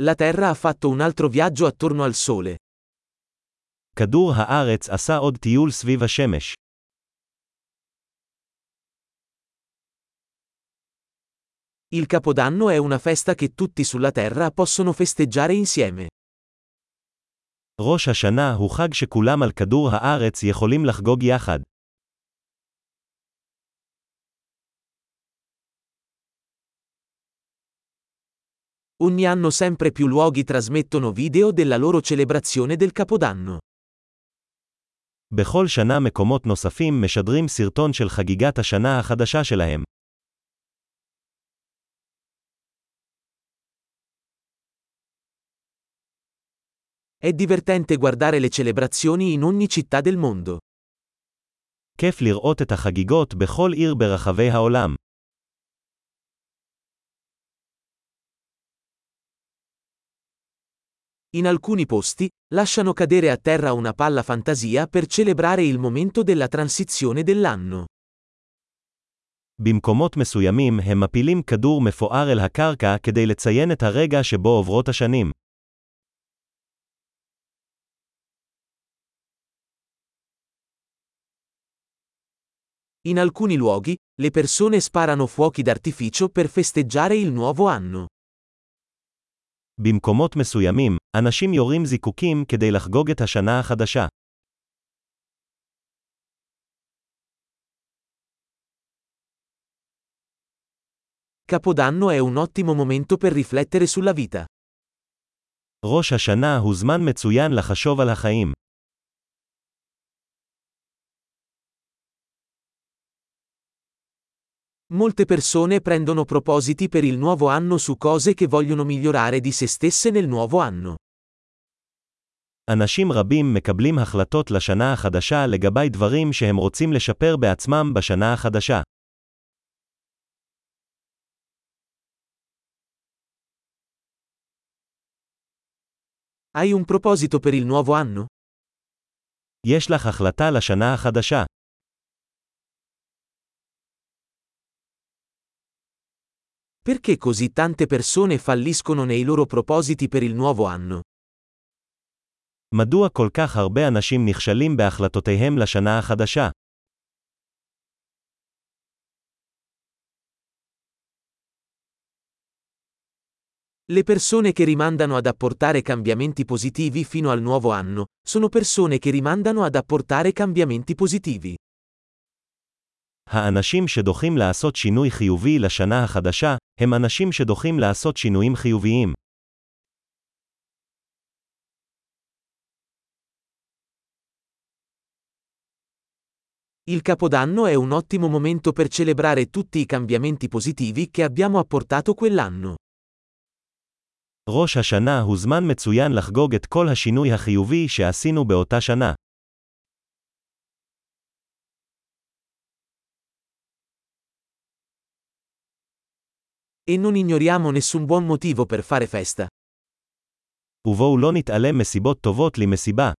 La Terra ha fatto un altro viaggio attorno al Sole. כדור הארץ עשה עוד טיול סביב השמש. Il Capodanno è una festa che tutti sulla Terra possono festeggiare insieme. ראש השנה הוא חג שכולם על כדור הארץ יכולים לחגוג יחד. Ogni anno sempre più luoghi trasmettono video della loro celebrazione del Capodanno. בכל שנה מקומות נוספים משדרים סרטון של חגיגת השנה החדשה שלהם. È divertente guardare le celebrazioni in ogni città del mondo. כיף לראות את החגיגות בכל עיר ברחבי העולם. In alcuni posti, lasciano cadere a terra una palla fantasia per celebrare il momento della transizione dell'anno. במקומות מסוימים הם מפילים כדור מפואר אל הקרקע כדי לציין את הרגע שבו עוברות השנים. In alcuni luoghi, le persone sparano fuochi d'artificio per festeggiare il nuovo anno. במקומות מסוימים, אנשים יורים זיקוקים כדי לחגוג את השנה החדשה. Capodanno è un ottimo momento per riflettere sulla vita. ראש השנה הוא זמן מצוין לחשוב על החיים. Molte persone prendono propositi per il nuovo anno su cose che vogliono migliorare di se stesse nel nuovo anno. אנשים רבים מקבלים החלטות לשנה החדשה לגבי דברים שהם רוצים לשפר בעצמם בשנה החדשה. Hai un proposito per il nuovo anno? יש לך החלטה לשנה החדשה. Perché così tante persone falliscono nei loro propositi per il nuovo anno? מדוע כל כך הרבה אנשים נכשלים בהחלטותיהם לשנה החדשה? Le persone che rimandano ad apportare cambiamenti positivi fino al nuovo anno, sono persone che rimandano ad apportare cambiamenti positivi. האנשים שדוחים לעשות שינוי חיובי לשנה החדשה, הם אנשים שדוחים לעשות שינויים חיוביים. Il Capodanno è un ottimo momento per celebrare tutti i cambiamenti positivi che abbiamo apportato quell'anno. ראש השנה הוא זמן מצוין לחגוג את כל השינוי החיובי שעשינו באותה שנה. E non ignoriamo nessun buon motivo per fare festa. ובואו לא נתעלם מסיבות טובות למסיבה.